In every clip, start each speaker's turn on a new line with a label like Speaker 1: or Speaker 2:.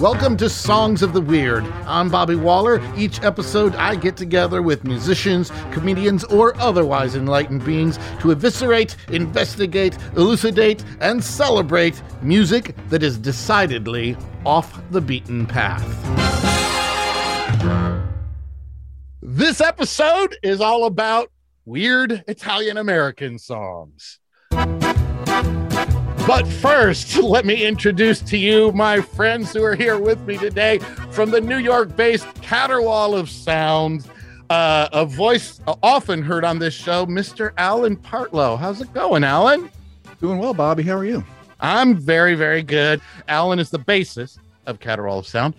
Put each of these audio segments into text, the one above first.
Speaker 1: Welcome to Songs of the Weird. I'm Bobby Waller. Each episode, I get together with musicians, comedians, or otherwise enlightened beings to eviscerate, investigate, elucidate, and celebrate music that is decidedly off the beaten path. This episode is all about weird Italian American songs. But first, let me introduce to you my friends who are here with me today from the New York based Caterwaul of Sound. Uh, a voice often heard on this show, Mr. Alan Partlow. How's it going, Alan?
Speaker 2: Doing well, Bobby. How are you?
Speaker 1: I'm very, very good. Alan is the bassist of Caterwaul of Sound.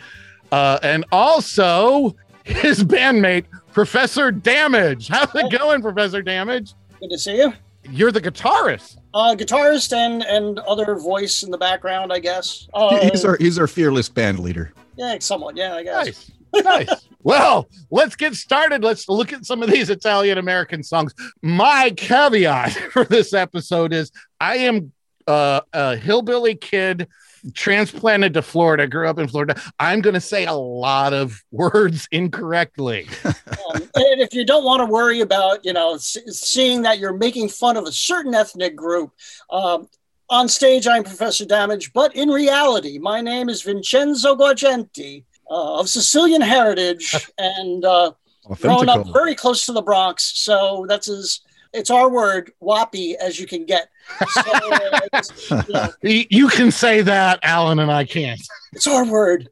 Speaker 1: Uh, and also his bandmate, Professor Damage. How's it going, Professor Damage?
Speaker 3: Good to see you.
Speaker 1: You're the guitarist.
Speaker 3: Uh, guitarist and and other voice in the background, I guess. Uh,
Speaker 2: he's our he's our fearless band leader.
Speaker 3: yeah, somewhat. Yeah, I guess.
Speaker 1: Nice. nice. Well, let's get started. Let's look at some of these Italian American songs. My caveat for this episode is I am uh, a hillbilly kid transplanted to Florida, grew up in Florida. I'm going to say a lot of words incorrectly.
Speaker 3: Um, and if you don't want to worry about, you know, seeing that you're making fun of a certain ethnic group, um, on stage I'm Professor Damage, but in reality, my name is Vincenzo Gaugenti uh, of Sicilian heritage and uh, grown up very close to the Bronx. So that's as it's our word, whoppy, as you can get. So, uh, it's, you know,
Speaker 1: You can say that, Alan, and I can't.
Speaker 3: it's our word.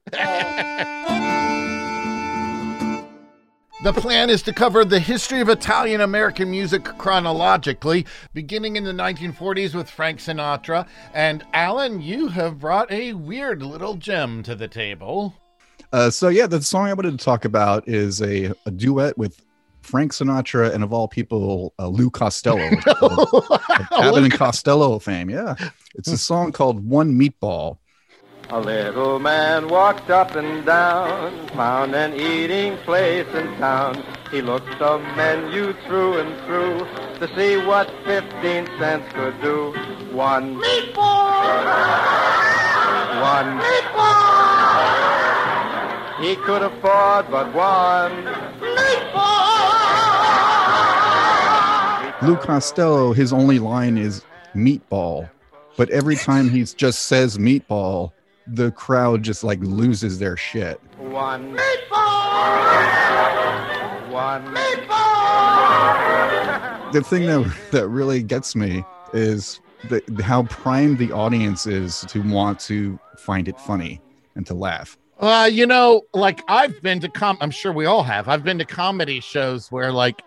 Speaker 1: The plan is to cover the history of Italian American music chronologically, beginning in the 1940s with Frank Sinatra. And Alan, you have brought a weird little gem to the table.
Speaker 2: Uh, so yeah, the song I wanted to talk about is a, a duet with Frank Sinatra and of all people, uh, Lou Costello, of Abbott and Costello fame. Yeah, it's a song called "One Meatball."
Speaker 4: A little man walked up and down, found an eating place in town. He looked the menu through and through to see what 15 cents could do. One meatball! One meatball! He could afford but one meatball.
Speaker 2: Lou Costello, his only line is "meatball," but every time he just says "meatball," the crowd just like loses their shit.
Speaker 4: One meatball! One meatball.
Speaker 2: the thing that that really gets me is the, how primed the audience is to want to find it funny and to laugh.
Speaker 1: Uh, you know, like I've been to com I'm sure we all have. I've been to comedy shows where like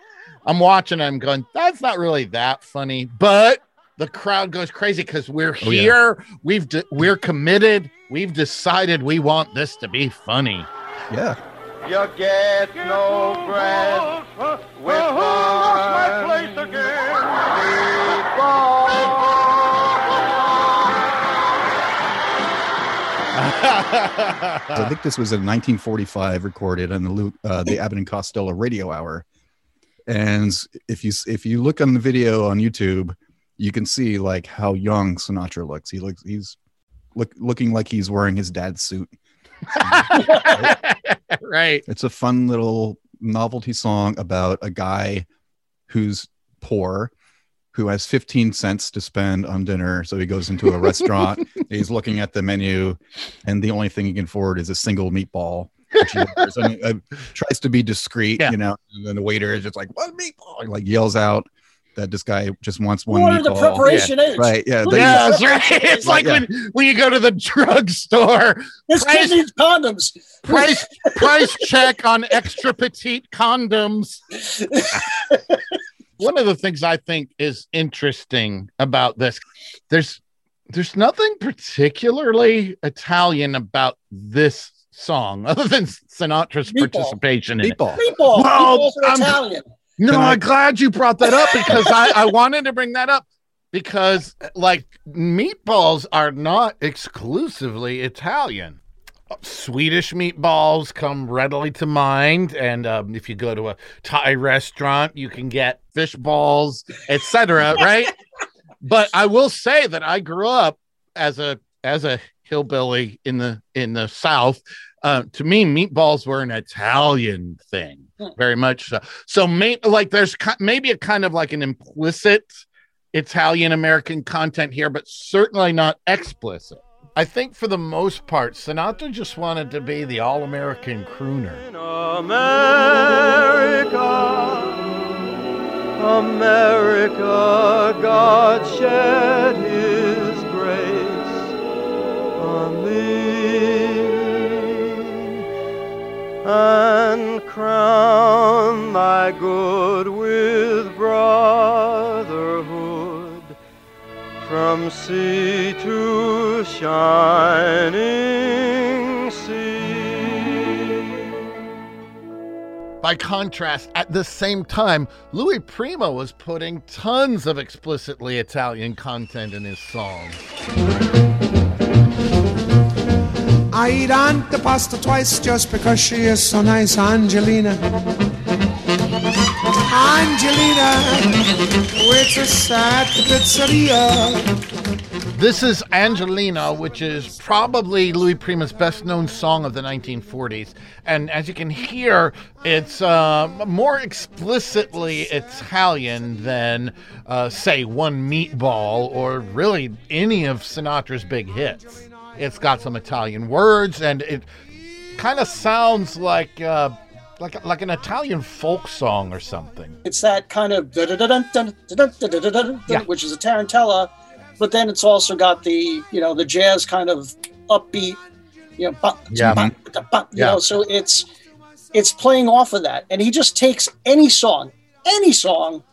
Speaker 1: I'm watching, I'm going, that's not really that funny, but the crowd goes crazy because we're
Speaker 2: Oh, yeah.
Speaker 1: here. We've de- we're committed. We've decided we want this to be funny.
Speaker 2: Yeah,
Speaker 4: You get no bread with my place again.
Speaker 2: I think this was in 1945, recorded on the uh, the Abbott and Costello Radio Hour. And if you if you look on the video on YouTube, you can see like how young Sinatra looks. He looks he's look looking like he's wearing his dad's suit.
Speaker 1: right.
Speaker 2: It's a fun little novelty song about a guy who's poor, who has 15 cents to spend on dinner. So he goes into a restaurant, he's looking at the menu, and the only thing he can afford is a single meatball. Which he orders, and uh, tries to be discreet,
Speaker 1: Yeah.
Speaker 2: you know, and then the waiter is just like, "One meatball!" Like yells out that this guy just wants one
Speaker 3: what are the
Speaker 2: meatball.
Speaker 3: preparation is?
Speaker 2: Right? Yeah.
Speaker 3: Look
Speaker 2: they-
Speaker 1: Yeah, that's right. It's like
Speaker 2: Yeah.
Speaker 1: when, when you go to the drugstore,
Speaker 3: This
Speaker 1: Price-
Speaker 3: kid needs condoms.
Speaker 1: price price check on extra petite condoms. One of the things I think is interesting about this, there's there's nothing particularly Italian about this song other than Sinatra's
Speaker 3: Meatball.
Speaker 1: participation in it.
Speaker 2: meatball.
Speaker 3: Meatball.
Speaker 1: Well, I'm-
Speaker 3: Italian.
Speaker 1: No,
Speaker 2: I-
Speaker 1: I'm glad you brought that up because I, I wanted to bring that up because like meatballs are not exclusively Italian. Swedish meatballs come readily to mind, and um, if you go to a Thai restaurant, you can get fish balls, etc. right? But I will say that I grew up as a as a hillbilly in the in the South. Uh, to me, meatballs were an Italian thing,
Speaker 3: Hmm.
Speaker 1: very much so. So, may, like, there's maybe a kind of like an implicit Italian American content here, but certainly not explicit. I think for the most part, Sinatra just wanted to be the all American crooner.
Speaker 4: America, America, God shed His grace on and crown thy from sea to shining sea.
Speaker 1: By contrast, at the same time, Louis Prima was putting tons of explicitly Italian content in his songs.
Speaker 5: I eat Aunt the pasta twice just because she is so nice, Angelina. Angelina, waitress at the pizzeria.
Speaker 1: This is Angelina, which is probably Louis Prima's best known song of the 1940s. And as you can hear, it's uh, more explicitly Italian than, uh, say, One Meatball or really any of Sinatra's big hits. It's got some Italian words and it kind of sounds like. Uh, like like an Italian folk song or something.
Speaker 3: It's that kind of which is a tarantella, but then it's also got the you know the jazz kind of upbeat, you know,
Speaker 1: yeah.
Speaker 3: you know. So it's it's playing off of that, and he just takes any song, any song,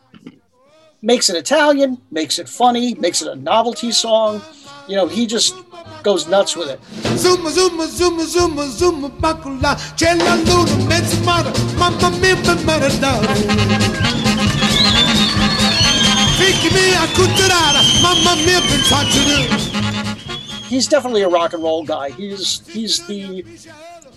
Speaker 3: makes it Italian, makes it funny, makes it a novelty song. You know, he just goes nuts with it.
Speaker 5: Zuma, zuma, zuma, zuma, zuma, bacula. Cella luna, mezza mara, mamma mia, maradona. Fichi mia, cucciarara, mamma mia, pensaggio.
Speaker 3: he's definitely a rock and roll guy. He's he's the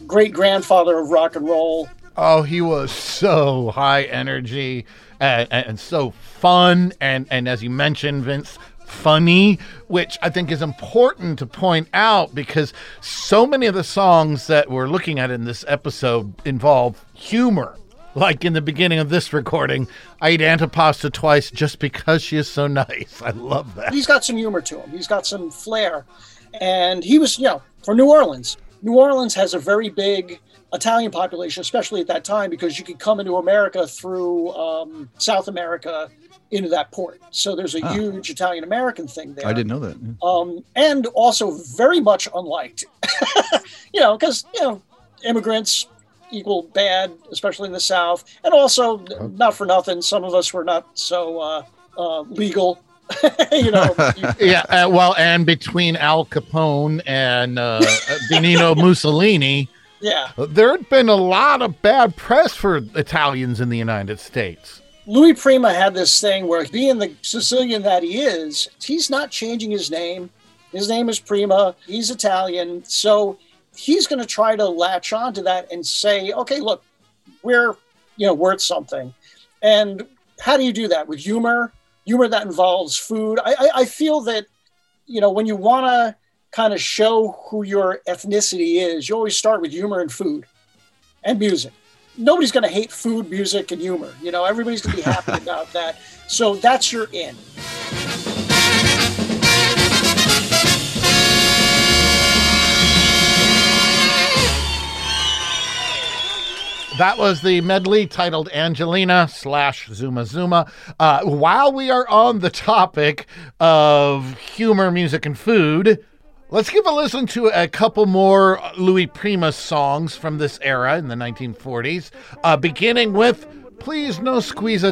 Speaker 3: great grandfather of rock and roll.
Speaker 1: Oh, he was so high energy uh, and, and so fun, and and as you mentioned, Vince, funny, which I think is important to point out because so many of the songs that we're looking at in this episode involve humor. Like in the beginning of this recording, I eat antipasta twice just because she is so nice. I love that.
Speaker 3: He's got some humor to him. He's got some flair, and he was you know for New Orleans. New Orleans has a very big Italian population, especially at that time, because you could come into America through um, South America into that port. So there's a
Speaker 2: Ah.
Speaker 3: huge Italian American thing there.
Speaker 2: I didn't know that. yeah.
Speaker 3: um, and also very much unliked. you know, because you know, immigrants equal bad, especially in the South, and also not for nothing, some of us were not so uh, uh, legal. you know, you-
Speaker 1: Yeah, uh, well, and between Al Capone and uh, Benito Mussolini,
Speaker 3: yeah.
Speaker 1: there had been a lot of bad press for Italians in the United States.
Speaker 3: Louis Prima had this thing where, being the Sicilian that he is, he's not changing his name. His name is Prima. He's Italian, so he's going to try to latch onto that and say, "Okay, look, we're you know worth something." And how do you do that with humor? Humor that involves food. I, I, I feel that you know when you want to kind of show who your ethnicity is, you always start with humor and food and music nobody's going to hate food, music, and humor. You know, everybody's going to be happy about that. So that's your in.
Speaker 1: That was the medley titled Angelina slash Zuma Zuma. Uh, while we are on the topic of humor, music, and food, let's give a listen to a couple more Louis Prima songs from this era in the 1940s, uh, beginning with Please No Squeeze a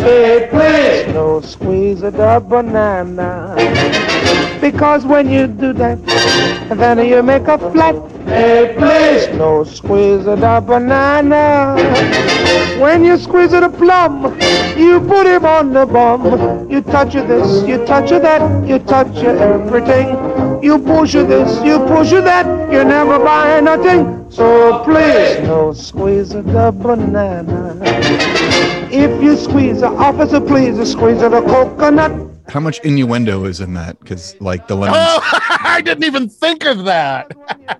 Speaker 1: da Banana.
Speaker 6: No squeeze banana. Because when you do that, then you make a flat. Hey, please. No squeeze of the banana. When you squeeze of the plum, you put him on the bum. You touch this, you touch that, you touch everything. You push this, you push that, you never buy nothing. So please, no squeeze of the banana. If you squeeze, the officer, please squeeze of the coconut.
Speaker 2: How much innuendo is in that? Because like the lemon.
Speaker 1: Oh, I didn't even think of that.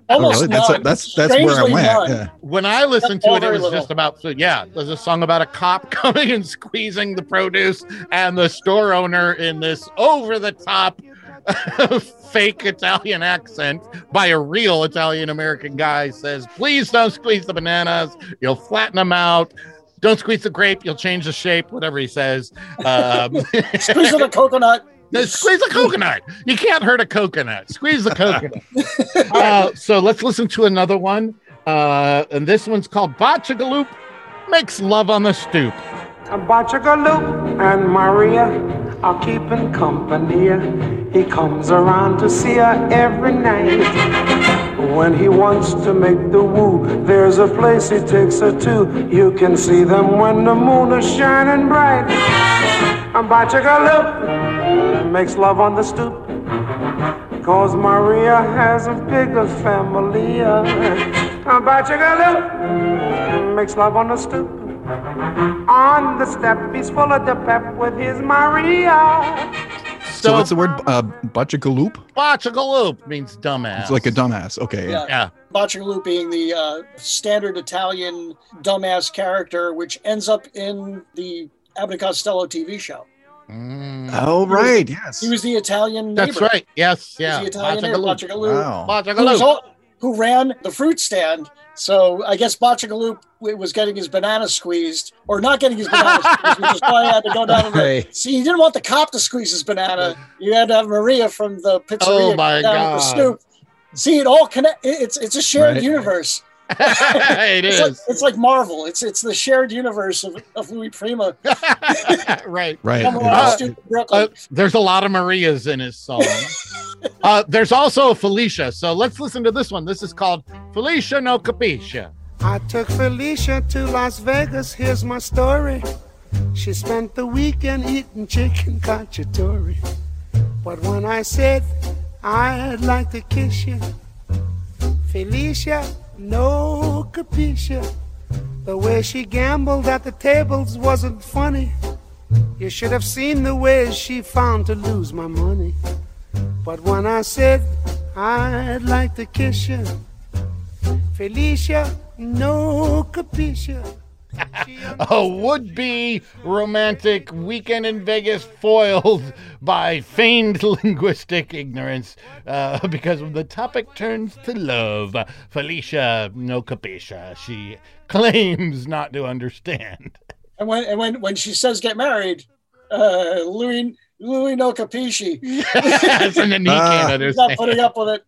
Speaker 2: Oh,
Speaker 3: Almost
Speaker 2: really? That's
Speaker 3: none.
Speaker 2: that's that's where I went. Yeah.
Speaker 1: When I listened to
Speaker 3: Oh,
Speaker 1: it, it was
Speaker 3: little.
Speaker 1: just about food. Yeah, there's a song about a cop coming and squeezing the produce, and the store owner in this over the top fake Italian accent by a real Italian American guy says, Please don't squeeze the bananas, you'll flatten them out. Don't squeeze the grape, you'll change the shape, whatever he says. Um,
Speaker 3: Squeeze the coconut.
Speaker 1: No, squeeze a coconut. You can't hurt a coconut. Squeeze the coconut. uh, so let's listen to another one. Uh, and this one's called Bachagaloop Makes Love on the Stoop.
Speaker 5: Bachagaloop and Maria are keeping company. He comes around to see her every night. When he wants to make the woo, there's a place he takes her to. You can see them when the moon is shining bright. And Bachagaloop makes love on the stoop. Cause Maria has a bigger family. And Bachagaloop makes love on the stoop. On the step, he's full of the pep with his Maria.
Speaker 2: So what's the word? Uh, Bachagaloop?
Speaker 1: Bachagaloop means dumbass.
Speaker 2: It's like a dumbass. Okay.
Speaker 3: Yeah.
Speaker 1: Yeah.
Speaker 3: Bacciagaloo being the uh, standard Italian dumbass character, which ends up in the Abbott and Costello TV show.
Speaker 1: Mm.
Speaker 2: Oh right. Yes.
Speaker 3: He was the Italian neighbor.
Speaker 1: That's right. Yes.
Speaker 3: He was
Speaker 1: Yeah.
Speaker 3: the Italian neighbor,
Speaker 1: Bachagaloop.
Speaker 3: Bacciagaloo,
Speaker 2: Wow.
Speaker 3: who, was
Speaker 1: Bachagaloop.
Speaker 3: all, who ran the fruit stand. So I guess Bacciagaloo was getting his banana squeezed, or not getting his banana squeezed, which is why he had to go down to the. See, he didn't want the cop to squeeze his banana. You had to have Maria from the pizzeria
Speaker 1: Oh,
Speaker 3: down at the
Speaker 1: God.
Speaker 3: stoop. See, it all connect. It's it's a shared
Speaker 2: Right.
Speaker 3: universe.
Speaker 1: it
Speaker 3: It's
Speaker 1: is.
Speaker 3: like, it's like Marvel. It's it's the shared universe of, of Louis Prima.
Speaker 1: right.
Speaker 2: Right.
Speaker 3: Come around
Speaker 2: yeah.
Speaker 1: Uh. Uh, there's a lot of Marias in his song. Uh, there's also Felicia. So let's listen to this one. This is called Felicia No Capisce.
Speaker 5: I took Felicia to Las Vegas. Here's my story. She spent the weekend eating chicken cacciatore. But when I said I'd like to kiss you, Felicia, no capisce. The way she gambled at the tables wasn't funny. You should have seen the way she found to lose my money. But when I said I'd like to kiss you, Felicia, no capisce.
Speaker 1: A would be romantic weekend in Vegas foiled by feigned linguistic ignorance uh, because the topic turns to love. Felicia No Capisce. She claims not to understand.
Speaker 3: And when and when when she says get married, uh, Louis Louis no capisci.
Speaker 1: Yes, and then he
Speaker 2: Ah.
Speaker 1: can't
Speaker 3: He's not putting up with it.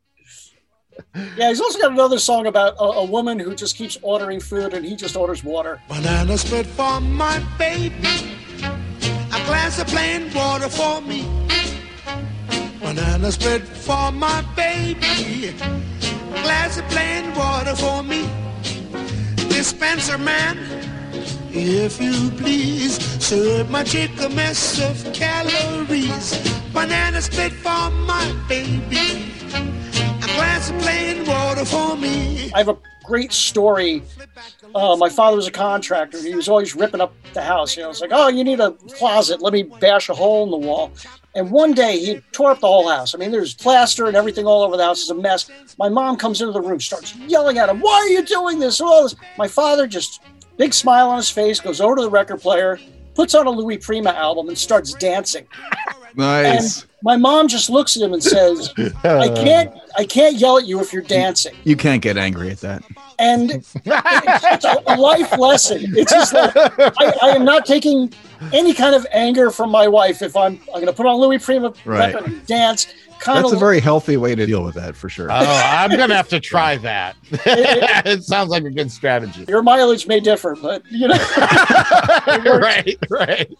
Speaker 3: Yeah, he's also got another song about a, a woman who just keeps ordering food and he just orders water.
Speaker 5: Banana split for my baby. A glass of plain water for me. Banana split for my baby. A glass of plain water for me. Dispenser man, if you please, my chick a mess of calories. Banana split for my baby. A glass of plain water for me.
Speaker 3: I have a great story. Uh, my father was a contractor. He was always ripping up the house. You know, it's like, oh, you need a closet. Let me bash a hole in the wall. And one day he tore up the whole house. I mean, there's plaster and everything all over the house. It's a mess. My mom comes into the room, starts yelling at him, Why are you doing this? All this. My father just, big smile on his face, goes over to the record player, puts on a Louis Prima album, and starts dancing.
Speaker 2: Nice.
Speaker 3: And my mom just looks at him and says, I can't, I can't yell at you if you're dancing.
Speaker 2: You can't get angry at that.
Speaker 3: And it's a life lesson. It's just like I, I am not taking any kind of anger from my wife if I'm I'm going to put on Louis Prima
Speaker 2: Right.
Speaker 3: and dance. Kind
Speaker 2: That's
Speaker 3: of
Speaker 2: a very healthy way to deal with that for sure.
Speaker 1: Oh, I'm gonna have to try that. it sounds like a good strategy.
Speaker 3: your mileage may differ, but you know,
Speaker 1: right, right.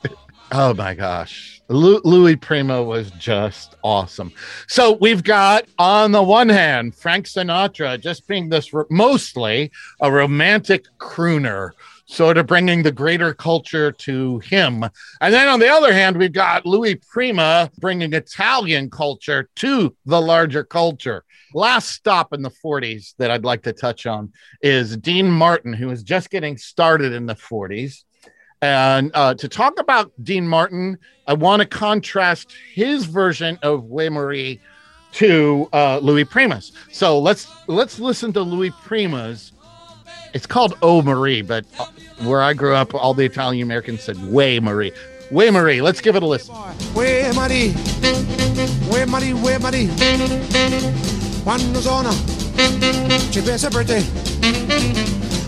Speaker 1: Oh my gosh. Lu- Louis Prima was just awesome. So we've got, on the one hand, Frank Sinatra just being this ro- mostly a romantic crooner, sort of bringing the greater culture to him. And then on the other hand, we've got Louis Prima bringing Italian culture to the larger culture. Last stop in the 40s that I'd like to touch on is Dean Martin, who was just getting started in the 40s. And uh, to talk about Dean Martin, I want to contrast his version of We Marie to uh, Louis Prima's. So let's let's listen to Louis Prima's. It's called Oh Marie, but uh, where I grew up, all the Italian Americans said Way Marie. Way Marie. Let's give it a listen.
Speaker 7: Way Marie, Way Marie, Way Marie, quando sono ci pensa per te,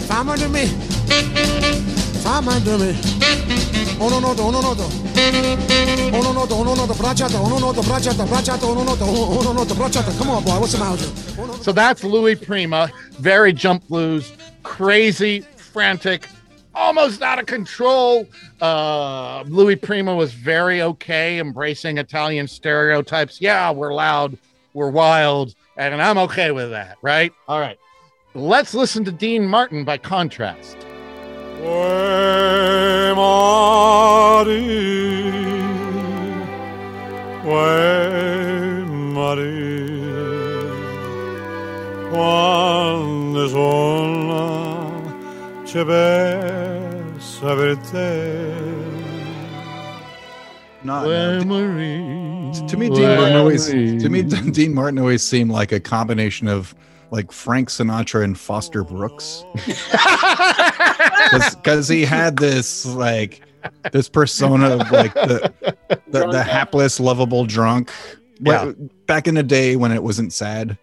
Speaker 7: fammi di me, fammi di me, uno noto, uno noto, uno noto, uno noto, bracciata, uno noto, bracciata, bracciata, uno noto, uno noto, bracciata, come on boy, what's the matter?
Speaker 1: So that's Louis Prima, very jump blues, crazy, frantic, almost out of control. Uh, Louis Prima was very okay, embracing Italian stereotypes. Yeah, we're loud, we're wild, and I'm okay with that, right? All right. Let's listen to Dean Martin by contrast.
Speaker 8: Marie, quando sono ci pensa per te.
Speaker 2: Not,
Speaker 1: Way
Speaker 2: to me, Dean
Speaker 1: Way
Speaker 2: Martin always to me Dean Martin always seemed like a combination of like Frank Sinatra and Foster Brooks because he had this like this persona of like the the, the hapless, lovable drunk.
Speaker 1: Yeah.
Speaker 2: Well, back in the day when it wasn't sad.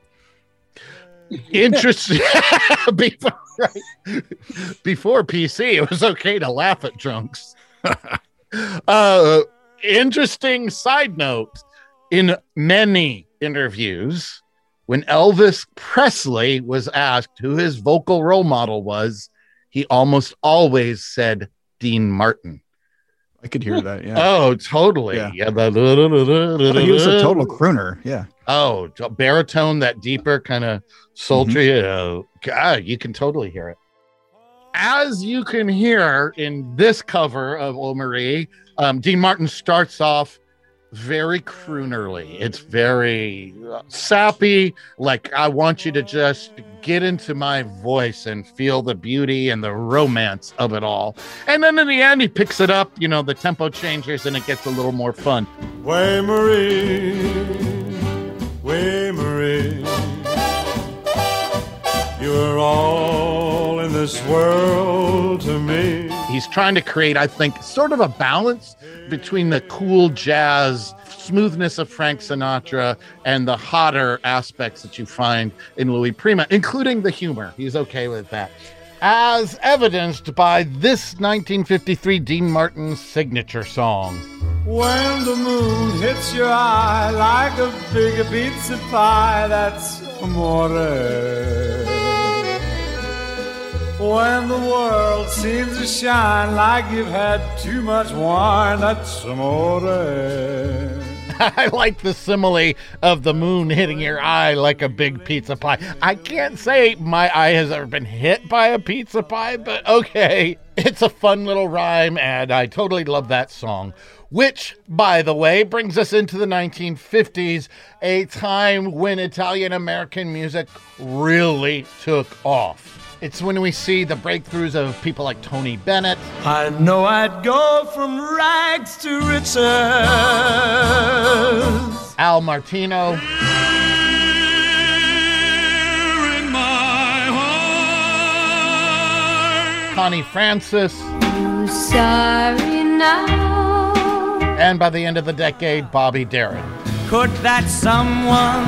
Speaker 1: Interesting. before, right. before PC, it was okay to laugh at drunks. uh, interesting side note in many interviews, when Elvis Presley was asked who his vocal role model was, he almost always said Dean Martin.
Speaker 2: I could hear that. Yeah.
Speaker 1: Oh, totally.
Speaker 2: Yeah.
Speaker 1: Yeah.
Speaker 2: He was a total crooner. Yeah.
Speaker 1: Oh, baritone, that deeper kind of sultry.
Speaker 2: Mm-hmm.
Speaker 1: uh, God, you can totally hear it. As you can hear in this cover of O Marie, um, Dean Martin starts off very croonerly. It's very uh, sappy. Like, I want you to just get into my voice and feel the beauty and the romance of it all. And then in the end, he picks it up. You know, the tempo changes and it gets a little more fun.
Speaker 8: Way Marie, way Marie, you're all in this world to me.
Speaker 1: he's trying to create, I think, sort of a balance between the cool jazz smoothness of Frank Sinatra and the hotter aspects that you find in Louis Prima, including the humor. He's okay with that. As evidenced by this 1953 Dean Martin signature song.
Speaker 8: When the moon hits your eye like a big pizza pie, that's amore. When the world seems to shine like you've had too much wine, that's amore.
Speaker 1: I like the simile of the moon hitting your eye like a big pizza pie. I can't say my eye has ever been hit by a pizza pie, but okay. It's a fun little rhyme, and I totally love that song. Which, by the way, brings us into the 1950s, a time when Italian American music really took off. It's when we see the breakthroughs of people like Tony Bennett,
Speaker 8: I know I'd go from rags to riches.
Speaker 1: Al Martino,
Speaker 8: in my heart.
Speaker 1: Connie Francis,
Speaker 9: Sorry now.
Speaker 1: And by the end of the decade, Bobby Darin.
Speaker 8: Could that someone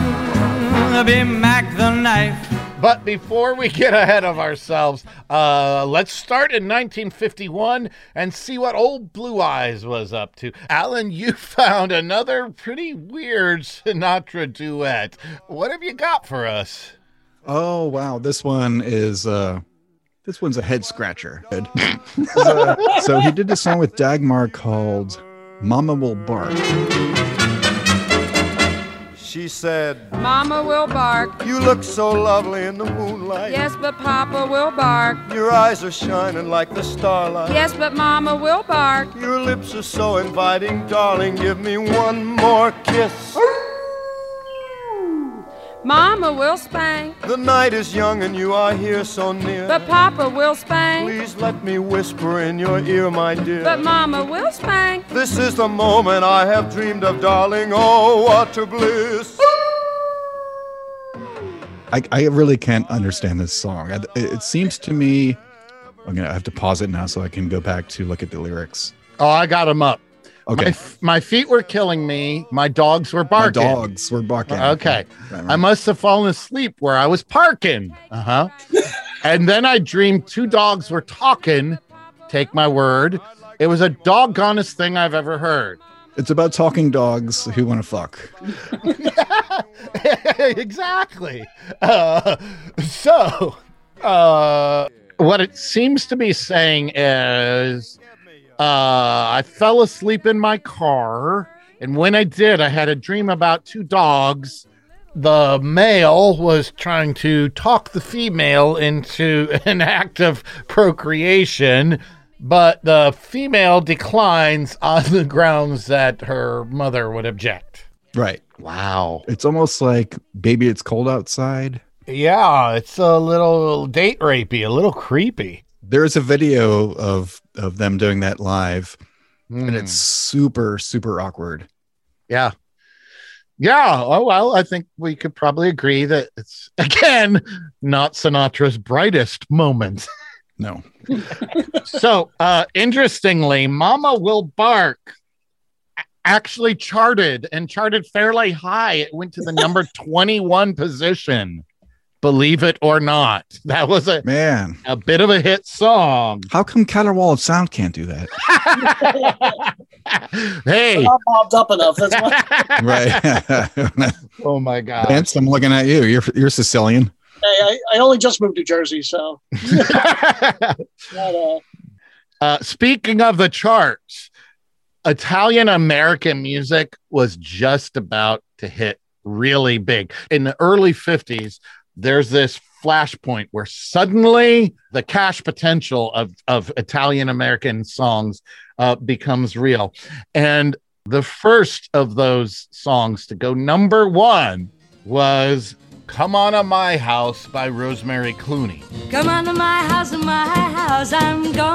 Speaker 8: be Mack the Knife?
Speaker 1: But before we get ahead of ourselves, uh, let's start in 1951 and see what old Blue Eyes was up to. Alan, you found another pretty weird Sinatra duet. What have you got for us?
Speaker 2: Oh wow, this one is uh this one's a head scratcher. Uh, so he did a song with Dagmar called Mama Will Bark.
Speaker 4: She said,
Speaker 10: Mama will bark.
Speaker 4: You look so lovely in the moonlight.
Speaker 10: Yes, but Papa will bark.
Speaker 4: Your eyes are shining like the starlight.
Speaker 10: Yes, but Mama will bark.
Speaker 4: Your lips are so inviting, darling. Give me one more kiss.
Speaker 10: Mama will spank.
Speaker 4: The night is young and you are here so near.
Speaker 10: But Papa will spank.
Speaker 4: Please let me whisper in your ear, my dear.
Speaker 10: But Mama will spank.
Speaker 4: This is the moment I have dreamed of, darling. Oh, what a bliss.
Speaker 2: I, I really can't understand this song. It, it seems to me, I'm gonna have to pause it now so I can go back to look at the lyrics.
Speaker 1: Oh, I got them up.
Speaker 2: Okay,
Speaker 1: My, f- my feet were killing me. My dogs were
Speaker 2: my
Speaker 1: barking.
Speaker 2: dogs were barking.
Speaker 1: Okay.
Speaker 2: Right, right.
Speaker 1: I must have fallen asleep where I was parking. Uh huh. and then I dreamed two dogs were talking. Take my word. It was a doggonest thing I've ever heard.
Speaker 2: It's about talking dogs who want to fuck.
Speaker 1: exactly. Uh, so, uh, what it seems to be saying is uh, I fell asleep in my car. And when I did, I had a dream about two dogs. The male was trying to talk the female into an act of procreation, but the female declines on the grounds that her mother would object.
Speaker 2: Right.
Speaker 1: Wow.
Speaker 2: It's almost like baby, it's cold outside.
Speaker 1: Yeah, it's a little date rapey, a little creepy.
Speaker 2: There's a video of of them doing that live, and
Speaker 1: Hmm.
Speaker 2: it's super super awkward.
Speaker 1: yeah. Yeah. Oh, well, I think we could probably agree that it's, again, not Sinatra's brightest moment.
Speaker 2: No,
Speaker 1: so, uh, interestingly, Mama Will Bark actually charted and charted fairly high. It went to the number 21 position, believe it or not. That was a,
Speaker 2: man,
Speaker 1: a bit of a hit song.
Speaker 2: how come Caterwaul of Sound can't do that?
Speaker 1: hey.
Speaker 3: Not bobbed up enough. That's why.
Speaker 2: right.
Speaker 1: Oh my God.
Speaker 2: Vance, I'm looking at you. You're you're Sicilian.
Speaker 3: Hey, I, I only just moved to Jersey, so not, uh,
Speaker 1: Uh, speaking of the charts, Italian American music was just about to hit really big. In the early 50s, there's this flashpoint where suddenly the cash potential of, of Italian American songs uh, becomes real. And the first of those songs to go number one was Come On to My House by Rosemary Clooney.
Speaker 9: Come on to my house, my house, I'm candy.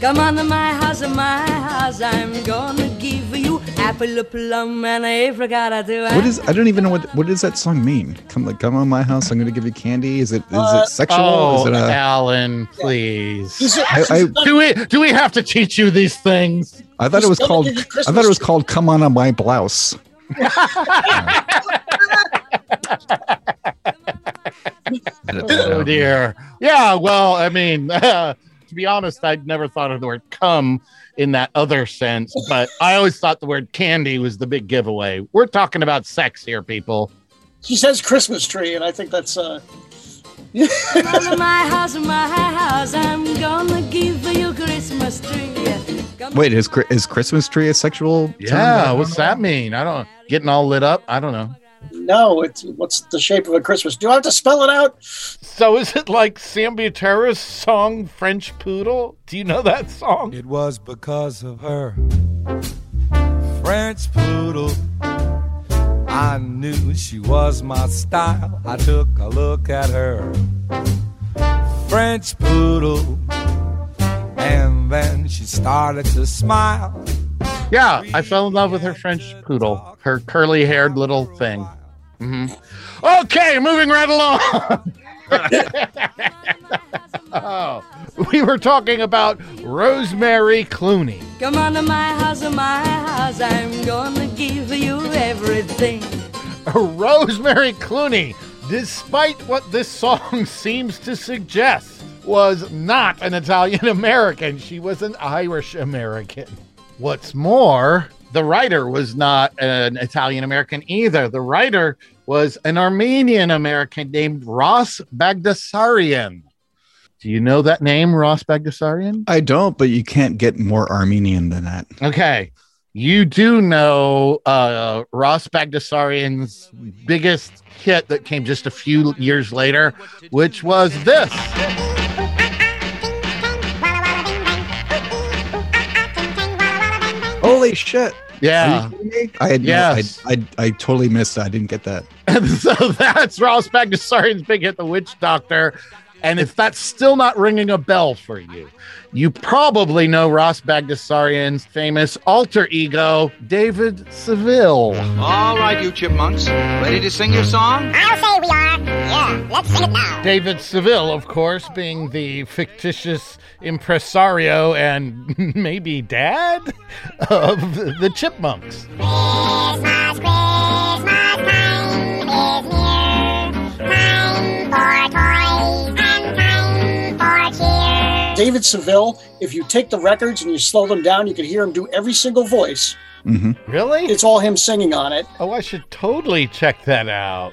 Speaker 9: Come on to my house, my house, I'm gonna give you apple, a plum, and a apricot too.
Speaker 2: What is? I don't even know what what does that song mean. Come like come on my house. I'm going to give you candy. Is it is
Speaker 3: Uh,
Speaker 2: it sexual?
Speaker 1: Oh,
Speaker 2: is it a,
Speaker 1: Alan, please.
Speaker 2: I- I-
Speaker 1: do we do we have to teach you these things?
Speaker 2: I thought it was called. I thought it was called "Come On on My Blouse."
Speaker 1: Oh dear. Yeah. Well, I mean, to be honest, I'd never thought of the word "come" in that other sense, but I always thought the word "candy" was the big giveaway. We're talking about sex here, people.
Speaker 3: She says Christmas tree, and I think that's uh,
Speaker 9: Come on to my house, my house, I'm gonna give you Christmas tree. Come
Speaker 2: Wait, is is Christmas tree a sexual? term?
Speaker 1: Yeah. What's that mean? I don't. Getting all lit up. I don't know.
Speaker 3: No. It's what's the shape of a Christmas? Do I have to spell it out?
Speaker 1: So is it like Sam Butera's song "French Poodle"? Do you know that song?
Speaker 8: It was because of her French poodle. I knew she was my style. I took a look at her French poodle. And then she started to smile.
Speaker 1: Yeah, I fell in love with her French poodle, her curly haired little thing. hmm Okay, moving right along. oh, we were talking about Rosemary Clooney.
Speaker 9: Come on to my house, my house, I'm gonna give you everything.
Speaker 1: Rosemary Clooney, despite what this song seems to suggest, was not an Italian American. She was an Irish American. What's more, the writer was not an Italian American either. The writer was an Armenian American named Ross Bagdasarian. Do you know that name, Ross Bagdasarian?
Speaker 2: I don't, but you can't get more Armenian than that.
Speaker 1: Okay. You do know uh, Ross Bagdasarian's biggest hit that came just a few years later, which was this.
Speaker 2: Holy shit!
Speaker 1: Yeah.
Speaker 2: you kidding me? I had
Speaker 1: Yes.
Speaker 2: no, I, I I totally missed that. I didn't get that.
Speaker 1: And so that's Ross Bagdasarian's big hit, The Witch Doctor. And if that's still not ringing a bell for you, you probably know Ross Bagdasarian's famous alter ego, David Seville.
Speaker 11: All right, you chipmunks. Ready to sing your song?
Speaker 12: I'll say we are. Yeah, let's sing it now.
Speaker 1: David Seville, of course, being the fictitious impresario and maybe dad of the Chipmunks.
Speaker 12: Christmas, Christmas
Speaker 3: David Seville, if you take the records and you slow them down, you can hear him do every single voice.
Speaker 1: Really?
Speaker 3: It's all him singing on it.
Speaker 1: Oh, I should totally check that out.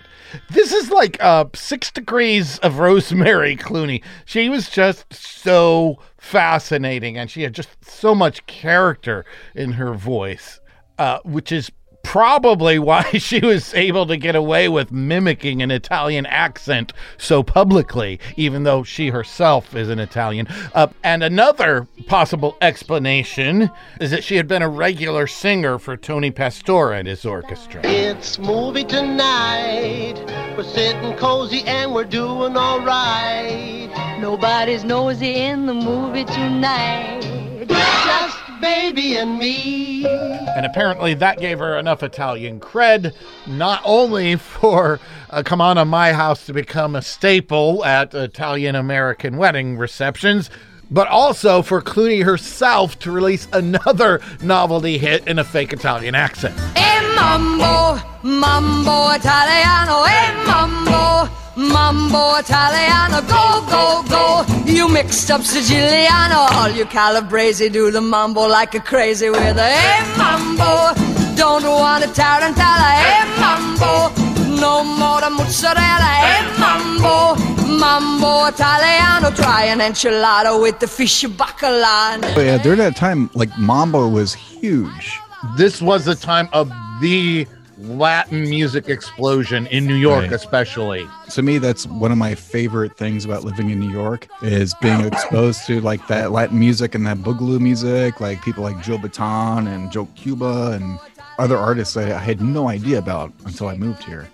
Speaker 1: This is like uh, six degrees of Rosemary Clooney. She was just so fascinating, and she had just so much character in her voice, uh, which is probably why she was able to get away with mimicking an Italian accent so publicly, even though she herself is an Italian. Uh, and another possible explanation is that she had been a regular singer for Tony Pastor and his orchestra.
Speaker 13: It's movie tonight. We're sitting cozy and we're doing all right.
Speaker 9: Nobody's nosy in the movie tonight.
Speaker 13: Just baby and me.
Speaker 1: And apparently that gave her enough Italian cred, not only for uh, Come On to My House to become a staple at Italian American wedding receptions, but also for Clooney herself to release another novelty hit in a fake Italian accent.
Speaker 9: E mambo, mambo italiano, e mambo, mambo italiano, go, go, go. You mixed up Siciliano, all you calabrese do the mambo like a crazy with a e mambo. Don't want a tarantella, e mambo. No more the mozzarella, e mambo. Mambo italiano, try an enchilada with the fish bacala.
Speaker 2: But yeah, during that time, like Mambo was huge.
Speaker 1: This was the time of the Latin music explosion in New York,
Speaker 2: Right.
Speaker 1: especially.
Speaker 2: To me, that's one of my favorite things about living in New York is being exposed to like that Latin music and that boogaloo music, like people like Joe Bataan and Joe Cuba and other artists that I had no idea about until I moved here.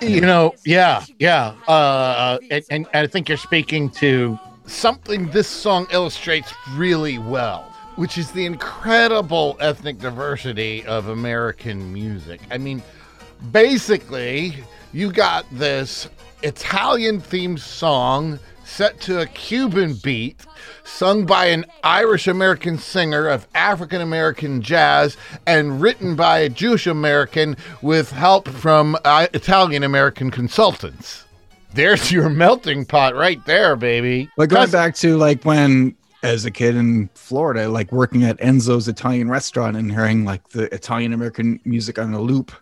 Speaker 1: You know, yeah, yeah. Uh, and, and I think you're speaking to something this song illustrates really well, which is the incredible ethnic diversity of American music. I mean, basically, you got this Italian themed song set to a Cuban beat, sung by an Irish American singer of African American jazz, and written by a Jewish American with help from uh, Italian American consultants. There's your melting pot right there, baby.
Speaker 2: But going back to like when as a kid in Florida, like working at Enzo's Italian restaurant and hearing like the Italian American music on a loop,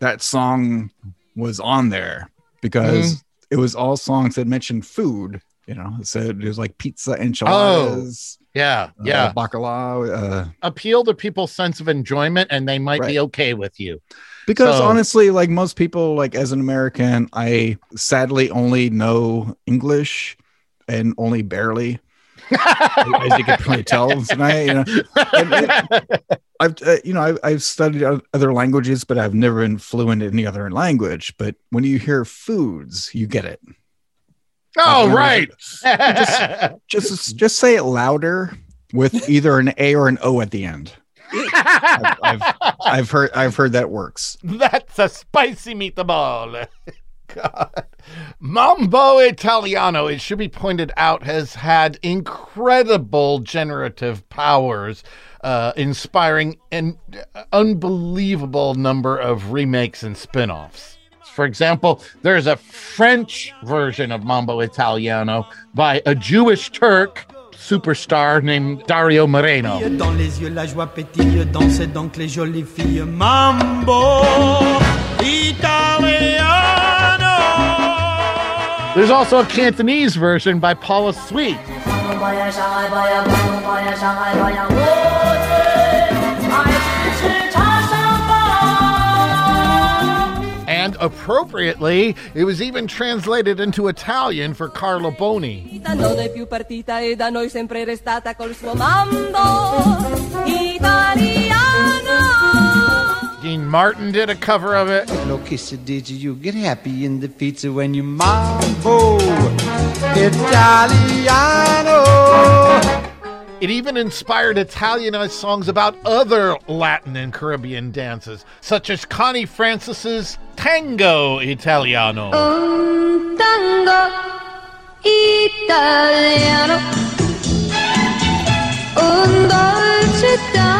Speaker 2: that song was on there because it was all songs that mentioned food. You know, so it was like pizza, enchiladas,
Speaker 1: yeah,
Speaker 2: uh,
Speaker 1: yeah.
Speaker 2: bacalao. Uh,
Speaker 1: Appeal to people's sense of enjoyment, and they might be okay with you.
Speaker 2: because
Speaker 1: So-
Speaker 2: honestly, like most people, like as an American, I sadly only know English and only barely. As you can probably tell tonight, you know, I've uh, you know I've, I've studied other languages, but I've never been fluent in any other language. But when you hear foods, you get it.
Speaker 1: Oh, right.
Speaker 2: Just just say it louder with either an A or an O at the end. I've, I've, I've heard I've heard that works.
Speaker 1: That's a spicy meatball. God. Mambo Italiano, it should be pointed out, has had incredible generative powers, uh, inspiring an unbelievable number of remakes and spin offs. For example, there's a French version of Mambo Italiano by a Jewish Turk superstar named Dario Moreno.
Speaker 14: Mambo Italiano.
Speaker 1: There's also a Cantonese version by Paula Sweet. And appropriately, it was even translated into Italian for Carla Boni. Dean Martin did a cover of it.
Speaker 14: No kisser did you, you get happy in the pizza when you mambo Italiano.
Speaker 1: It even inspired Italianized songs about other Latin and Caribbean dances, such as Connie Francis's Tango Italiano.
Speaker 9: Un tango italiano, un dolce tango.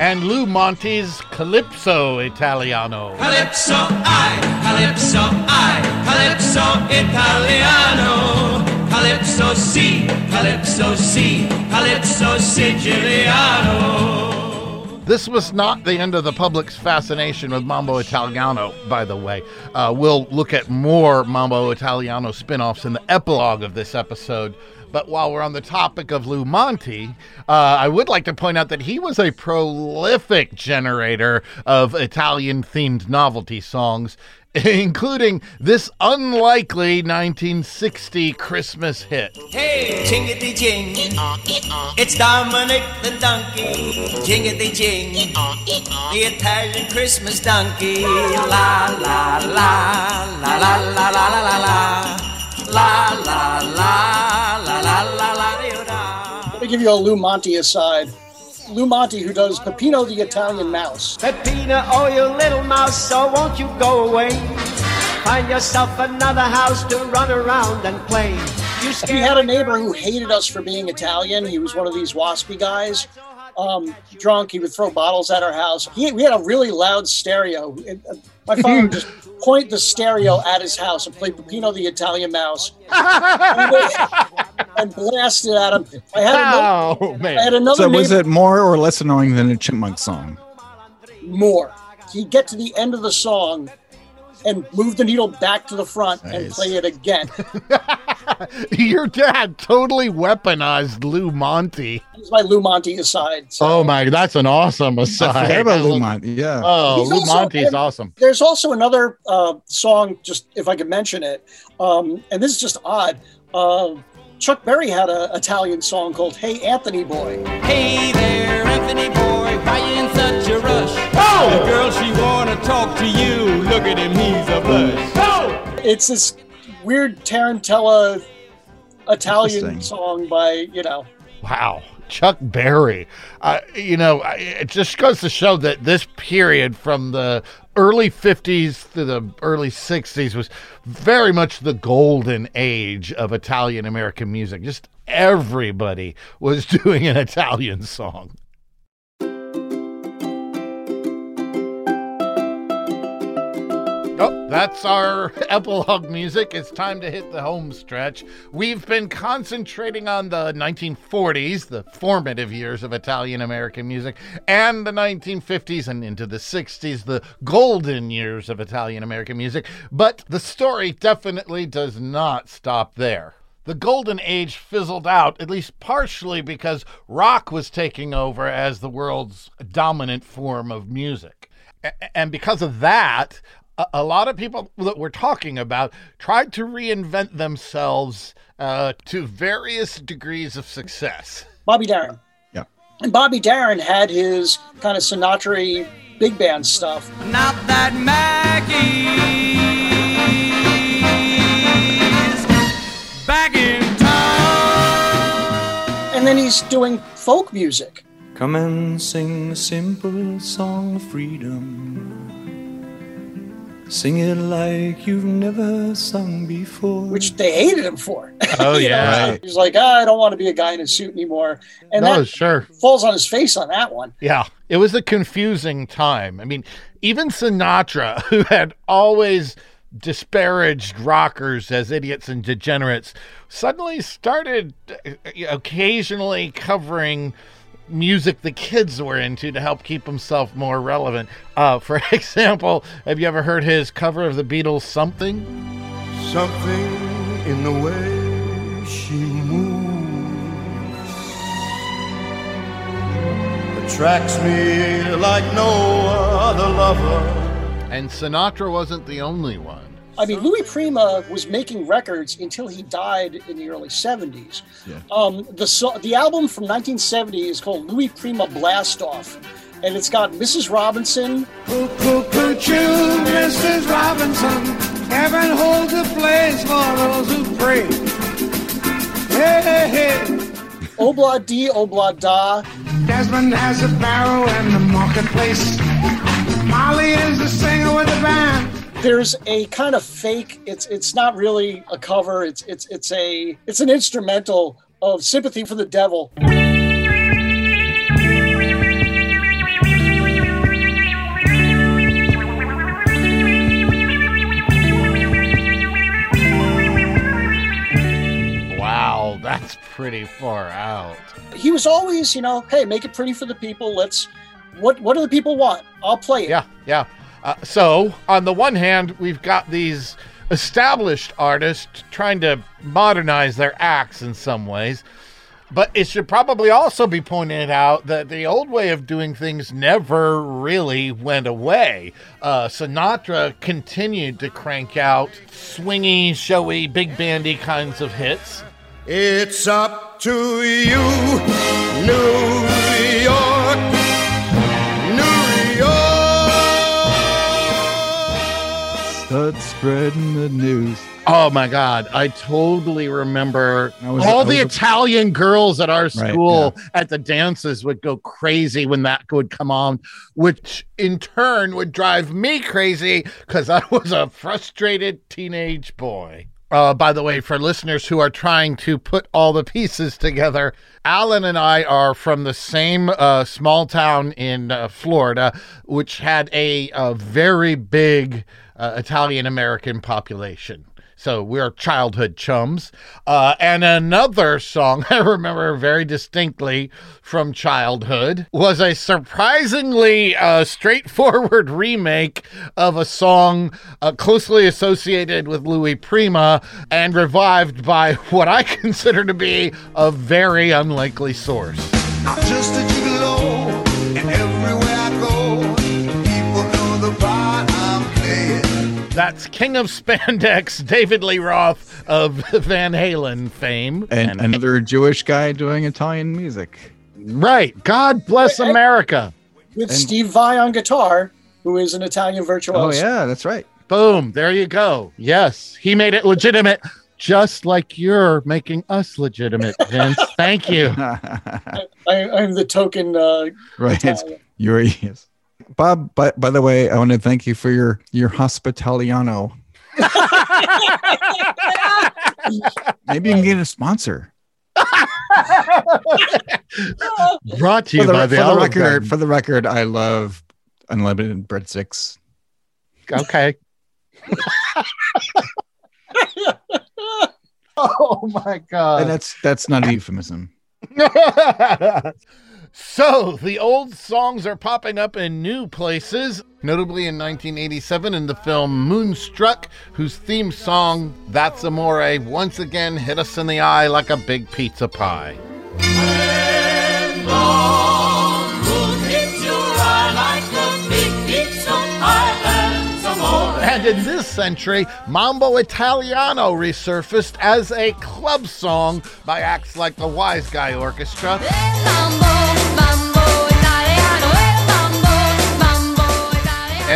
Speaker 1: And Lou Monte's Calypso Italiano.
Speaker 15: Calypso, I, Calypso, I, Calypso Italiano. Calypso, si, Calypso, si, Calypso Siciliano.
Speaker 1: This was not the end of the public's fascination with Mambo Italiano, by the way. Uh, we'll look at more Mambo Italiano spin offs in the epilogue of this episode. But while we're on the topic of Lou Monte, uh, I would like to point out that he was a prolific generator of Italian themed novelty songs, including this unlikely 1960 Christmas hit.
Speaker 15: Hey, jingity jing, it's Dominic the donkey. Jingity jing, the Italian Christmas donkey. La la la la la la la la la La la la la la la la.
Speaker 3: Let me give you a Lou Monte aside. Lou Monte, who does Peppino the Italian Mouse.
Speaker 13: Peppino, oh you little mouse, so won't you go away? Find yourself another house to run around and play.
Speaker 3: We had a neighbor who hated us for being Italian. He was one of these waspy guys. Um, drunk, he would throw bottles at our house. He, we had a really loud stereo. It- uh, my father would just point the stereo at his house and play Peppino the Italian Mouse and blast it at him. I had another,
Speaker 1: Oh, man.
Speaker 3: I had another
Speaker 2: So was it more or less annoying than a chipmunk song?
Speaker 3: more. He'd get to the end of the song and move the needle back to the front and play it again.
Speaker 1: Your dad totally weaponized Lou Monte.
Speaker 3: This is my Lou Monte aside. So.
Speaker 1: Oh my, that's an awesome
Speaker 2: I
Speaker 1: aside.
Speaker 2: forgot about Lou Monte. Yeah.
Speaker 1: Oh,
Speaker 3: He's
Speaker 1: Lou
Speaker 3: also-
Speaker 1: Monte's
Speaker 3: and
Speaker 1: awesome.
Speaker 3: There's also another uh, song, just if I could mention it, um, and this is just odd. Uh, Chuck Berry had an Italian song called "Hey Anthony Boy."
Speaker 15: Hey there, Anthony boy, why you in such a rush? The girl, she wanna talk to you. Look at him, he's a blush. Oh!
Speaker 3: It's this weird Tarantella Italian song by you know.
Speaker 1: Wow. Chuck Berry. Uh, you know, it just goes to show that this period from the early 50s to the early 60s was very much the golden age of Italian American music. Just everybody was doing an Italian song. Oh, that's our epilogue music. It's time to hit the home stretch. We've been concentrating on the 1940s, the formative years of Italian American music, and the 1950s and into the 60s, the golden years of Italian American music. But the story definitely does not stop there. The golden age fizzled out, at least partially because rock was taking over as the world's dominant form of music. And because of that, a, a lot of people that we're talking about tried to reinvent themselves uh, to various degrees of success.
Speaker 3: Bobby Darin.
Speaker 2: Yeah.
Speaker 3: And Bobby Darin had his kind of Sinatra big band stuff.
Speaker 15: Not that Macky's back in town.
Speaker 3: And then he's doing folk music.
Speaker 8: Come and sing a simple song of freedom. Sing it like you've never sung before.
Speaker 3: which they hated him for.
Speaker 1: Oh, yeah.
Speaker 2: Right.
Speaker 3: He's like, ah, I don't want to be a guy in a suit anymore. And
Speaker 1: no,
Speaker 3: that
Speaker 1: sure.
Speaker 3: falls on his face on that one.
Speaker 1: Yeah, it was a confusing time. I mean, even Sinatra, who had always disparaged rockers as idiots and degenerates, suddenly started uh, occasionally covering music the kids were into to help keep himself more relevant. Uh, for example, have you ever heard his cover of the Beatles' Something?
Speaker 7: Something in the way she moves attracts me like no other lover.
Speaker 1: And Sinatra wasn't the only one.
Speaker 3: I mean, Louis Prima was making records until he died in the early 70s.
Speaker 2: Yeah.
Speaker 3: Um, the, so- the album from 1970 is called Louis Prima Blast Off. and it's got Mrs. Robinson.
Speaker 7: Cuckoo choo, Mrs. Robinson. Heaven holds a place for those who pray. Hey, hey, hey.
Speaker 3: Obla Di, Obla Da.
Speaker 7: Desmond has a barrow in the marketplace. Molly is the singer with the band.
Speaker 3: There's a kind of fake. It's it's not really a cover. It's it's it's a it's an instrumental of "Sympathy for the Devil."
Speaker 1: Wow, that's pretty far out.
Speaker 3: He was always, you know, hey, make it pretty for the people. Let's what what do the people want? I'll play it.
Speaker 1: Yeah, yeah. Uh, so, on the one hand, we've got these established artists trying to modernize their acts in some ways. But it should probably also be pointed out that the old way of doing things never really went away. Uh, Sinatra continued to crank out swingy, showy, big bandy kinds of hits.
Speaker 16: It's up to you, New
Speaker 2: spreading the news.
Speaker 1: Oh my God. I totally remember
Speaker 2: was-
Speaker 1: all the
Speaker 2: was-
Speaker 1: Italian girls at our
Speaker 2: Right,
Speaker 1: school at the dances would go crazy when that would come on, which in turn would drive me crazy because I was a frustrated teenage boy. Uh, by the way, for listeners who are trying to put all the pieces together, Alan and I are from the same uh, small town in uh, Florida, which had a, a very big uh, Italian American population. So we're childhood chums. Uh, and another song I remember very distinctly from childhood was a surprisingly uh, straightforward remake of a song uh, closely associated with Louis Prima and revived by what I consider to be a very unlikely source. That's King of Spandex, David Lee Roth of Van Halen fame.
Speaker 2: And another Jewish guy doing Italian music.
Speaker 1: Right. God bless America.
Speaker 3: With Steve Vai on guitar, who is an Italian virtuoso.
Speaker 2: Oh yeah, that's right.
Speaker 1: Boom. There you go. Yes. He made it legitimate, just like you're making us legitimate, Vince. Thank you.
Speaker 3: I, I'm the token. Uh,
Speaker 2: Right. It's, you're yes. Bob, by, by the way, I want to thank you for your your hospitaliano. Maybe you can get a sponsor.
Speaker 1: Brought to you
Speaker 2: for the,
Speaker 1: by
Speaker 2: for
Speaker 1: the,
Speaker 2: the
Speaker 1: Olive
Speaker 2: record,
Speaker 1: Garden.
Speaker 2: for the record, I love unlimited breadsticks.
Speaker 1: Okay. oh my god.
Speaker 2: and that's that's not a euphemism.
Speaker 1: So the old songs are popping up in new places, notably in 1987 in the film Moonstruck, whose theme song, That's Amore, once again hit us in the eye like a big pizza pie. And in this century, Mambo Italiano resurfaced as a club song by acts like the Wise Guy Orchestra.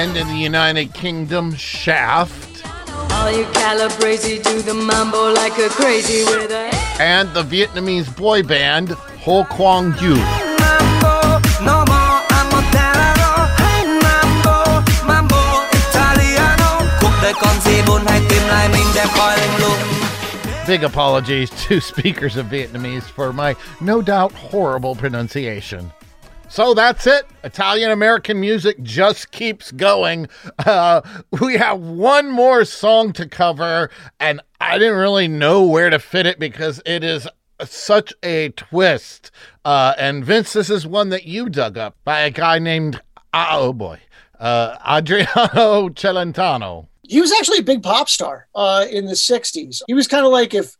Speaker 1: And in the United Kingdom, Shaft.
Speaker 9: All you Calabrese do the mambo like a crazy with a
Speaker 1: And the Vietnamese boy band, Ho Kwang Yu.
Speaker 16: No more, I'm a terror. Hey, mambo, mambo, Italiano. Còn gì buồn hay tìm lại mình đẹp coi lạnh lùng.
Speaker 1: Big apologies to speakers of Vietnamese for my no doubt horrible pronunciation. So that's it. Italian American music just keeps going. Uh, we have one more song to cover, and I didn't really know where to fit it because it is such a twist. Uh, and Vince, this is one that you dug up by a guy named, ah, oh boy, uh, Adriano Celentano.
Speaker 3: He was actually a big pop star uh, in the 60s. He was kind of like if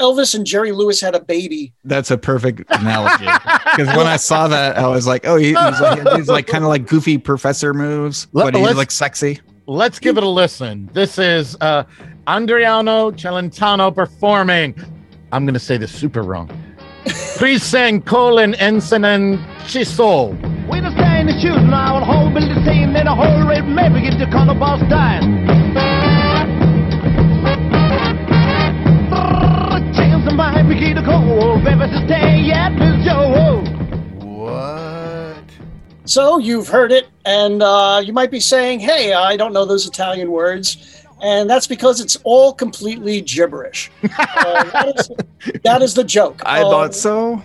Speaker 3: Elvis and Jerry Lewis had a baby.
Speaker 2: That's a perfect analogy. Because when I saw that, I was like, oh, he, he's like, he's like kind of like goofy professor moves,
Speaker 1: Let-
Speaker 2: but he's
Speaker 1: let's-
Speaker 2: like sexy.
Speaker 1: Let's give it a listen. This is uh, Andriano Celentano performing. I'm going to say this super wrong. Please sing colon ensinan chiso.
Speaker 17: When I stay in the shoes now, the whole building saying that the whole red maybe get the color boss dying. Chance of my happy the cold, baby, to stay yet, Miss Joe.
Speaker 1: What?
Speaker 3: So you've heard it, and uh, you might be saying, "Hey, I don't know those Italian words," and that's because it's all completely gibberish. Uh, that, is, that is the joke.
Speaker 2: I
Speaker 3: Uh,
Speaker 2: thought so.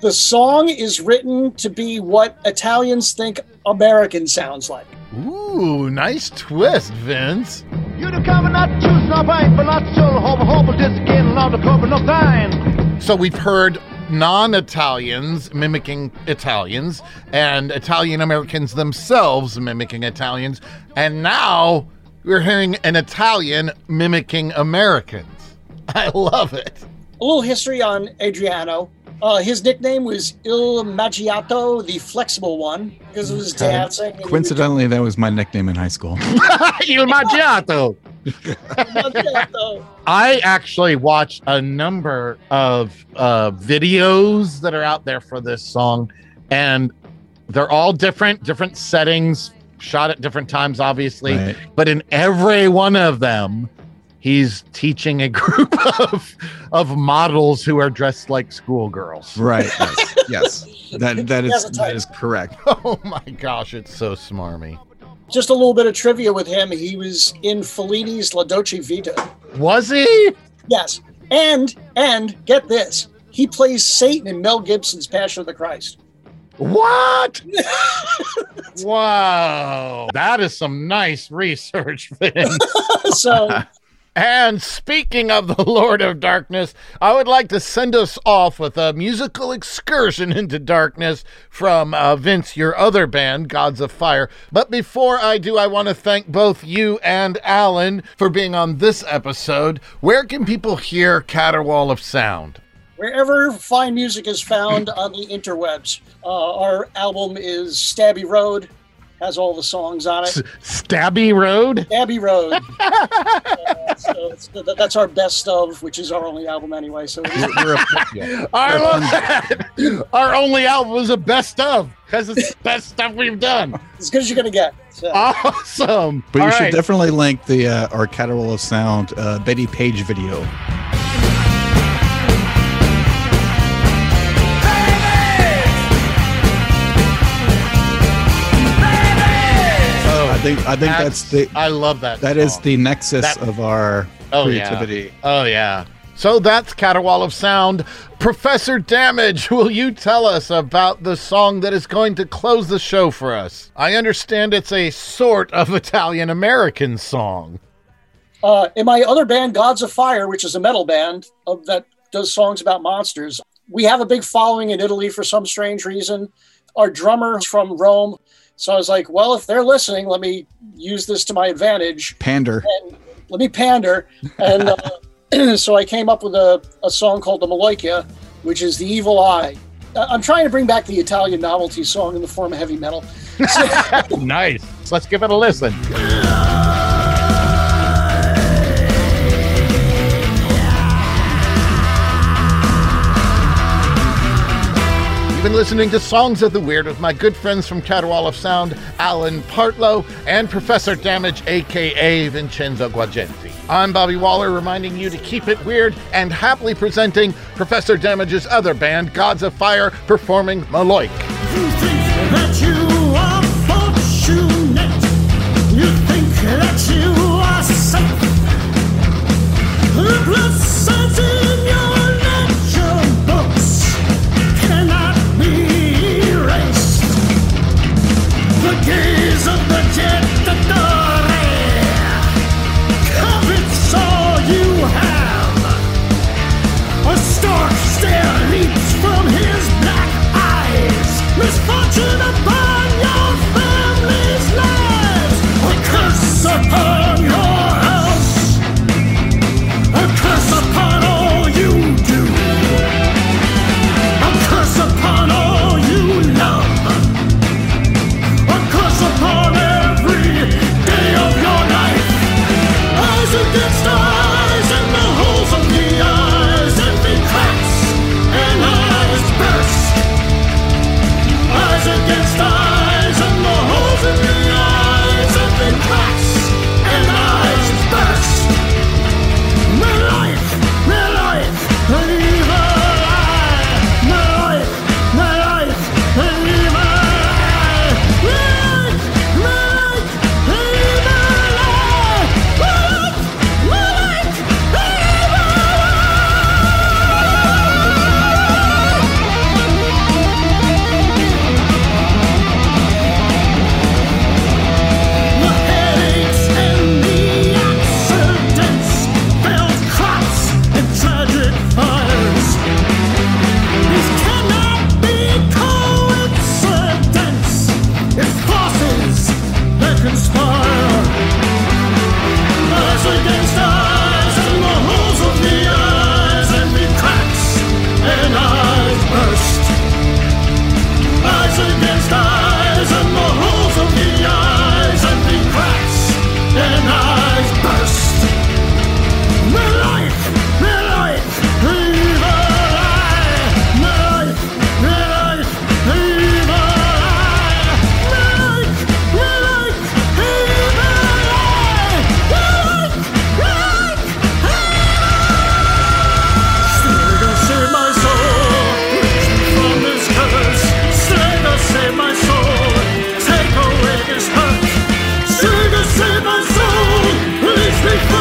Speaker 3: The song is written to be what Italians think American sounds like.
Speaker 1: Ooh, nice twist, Vince.
Speaker 17: You the cover not choose no bite, but not so hope hope this again allow the cover no time.
Speaker 1: So we've heard non Italians mimicking Italians and Italian Americans themselves mimicking Italians. And now we're hearing an Italian mimicking Americans. I love it.
Speaker 3: A little history on Adriano. Uh, his nickname was Il Molleggiato, the flexible one, because of his dancing.
Speaker 2: Coincidentally, that was my nickname in high school.
Speaker 1: Il Molleggiato.
Speaker 3: Maggiato.
Speaker 1: I actually watched a number of uh, videos that are out there for this song, and they're all different, different settings, shot at different times, obviously.
Speaker 2: Right.
Speaker 1: But in every one of them, he's teaching a group of of models who are dressed like schoolgirls.
Speaker 2: Right. Yes. yes. That that
Speaker 3: He has
Speaker 2: is
Speaker 3: a type.
Speaker 2: that is correct.
Speaker 1: Oh my gosh, it's so smarmy.
Speaker 3: Just a little bit of trivia with him. He was in Fellini's La Dolce Vita.
Speaker 1: Was he?
Speaker 3: Yes. And, and get this, he plays Satan in Mel Gibson's Passion of the Christ.
Speaker 1: What? wow, that is some nice research, Vince.
Speaker 3: so
Speaker 1: And speaking of the Lord of Darkness, I would like to send us off with a musical excursion into darkness from uh, Vince, your other band, Gods of Fire. But before I do, I want to thank both you and Alan for being on this episode. Where can people hear Caterwaul of Sound?
Speaker 3: Wherever fine music is found on the interwebs, uh, our album is Stabby Road, has all the songs on it.
Speaker 1: Stabby Road?
Speaker 3: Stabby Road. Uh, so it's, th- that's our best of, which is our only album anyway. So
Speaker 2: We're a- yeah.
Speaker 1: I love. Our only album is a best of because it's the best stuff we've done.
Speaker 3: as good as you're gonna get. So.
Speaker 1: Awesome.
Speaker 2: But you
Speaker 1: All
Speaker 2: should definitely link the uh, our Caterwaul of Sound uh, Bettie Page video. Think I think that's, the
Speaker 1: I love that.
Speaker 2: that is
Speaker 1: song.
Speaker 2: the nexus
Speaker 1: That-
Speaker 2: of our
Speaker 1: Oh,
Speaker 2: creativity.
Speaker 1: Yeah. Oh, yeah. So that's Caterwaul of Sound. Professor Damage, will you tell us about the song that is going to close the show for us? I understand it's a sort of Italian American song.
Speaker 3: Uh, in my other band, Gods of Fire, which is a metal band uh, that does songs about monsters, we have a big following in Italy for some strange reason. Our drummer from Rome. So I was like, well, if they're listening, let me use this to my advantage.
Speaker 2: Pander.
Speaker 3: And let me pander. And uh, so I came up with a, a song called The Maloica, which is the evil eye. I'm trying to bring back the Italian novelty song in the form of heavy metal.
Speaker 1: nice. Let's give it a listen. Listening to Songs of the Weird with my good friends from Caterwaul of Sound, Alan Partlow and Professor Damage, aka Vincenzo Gaugenti. I'm Bobby Waller, reminding you to keep it weird and happily presenting Professor Damage's other band, Gods of Fire, performing Maloik.
Speaker 18: Take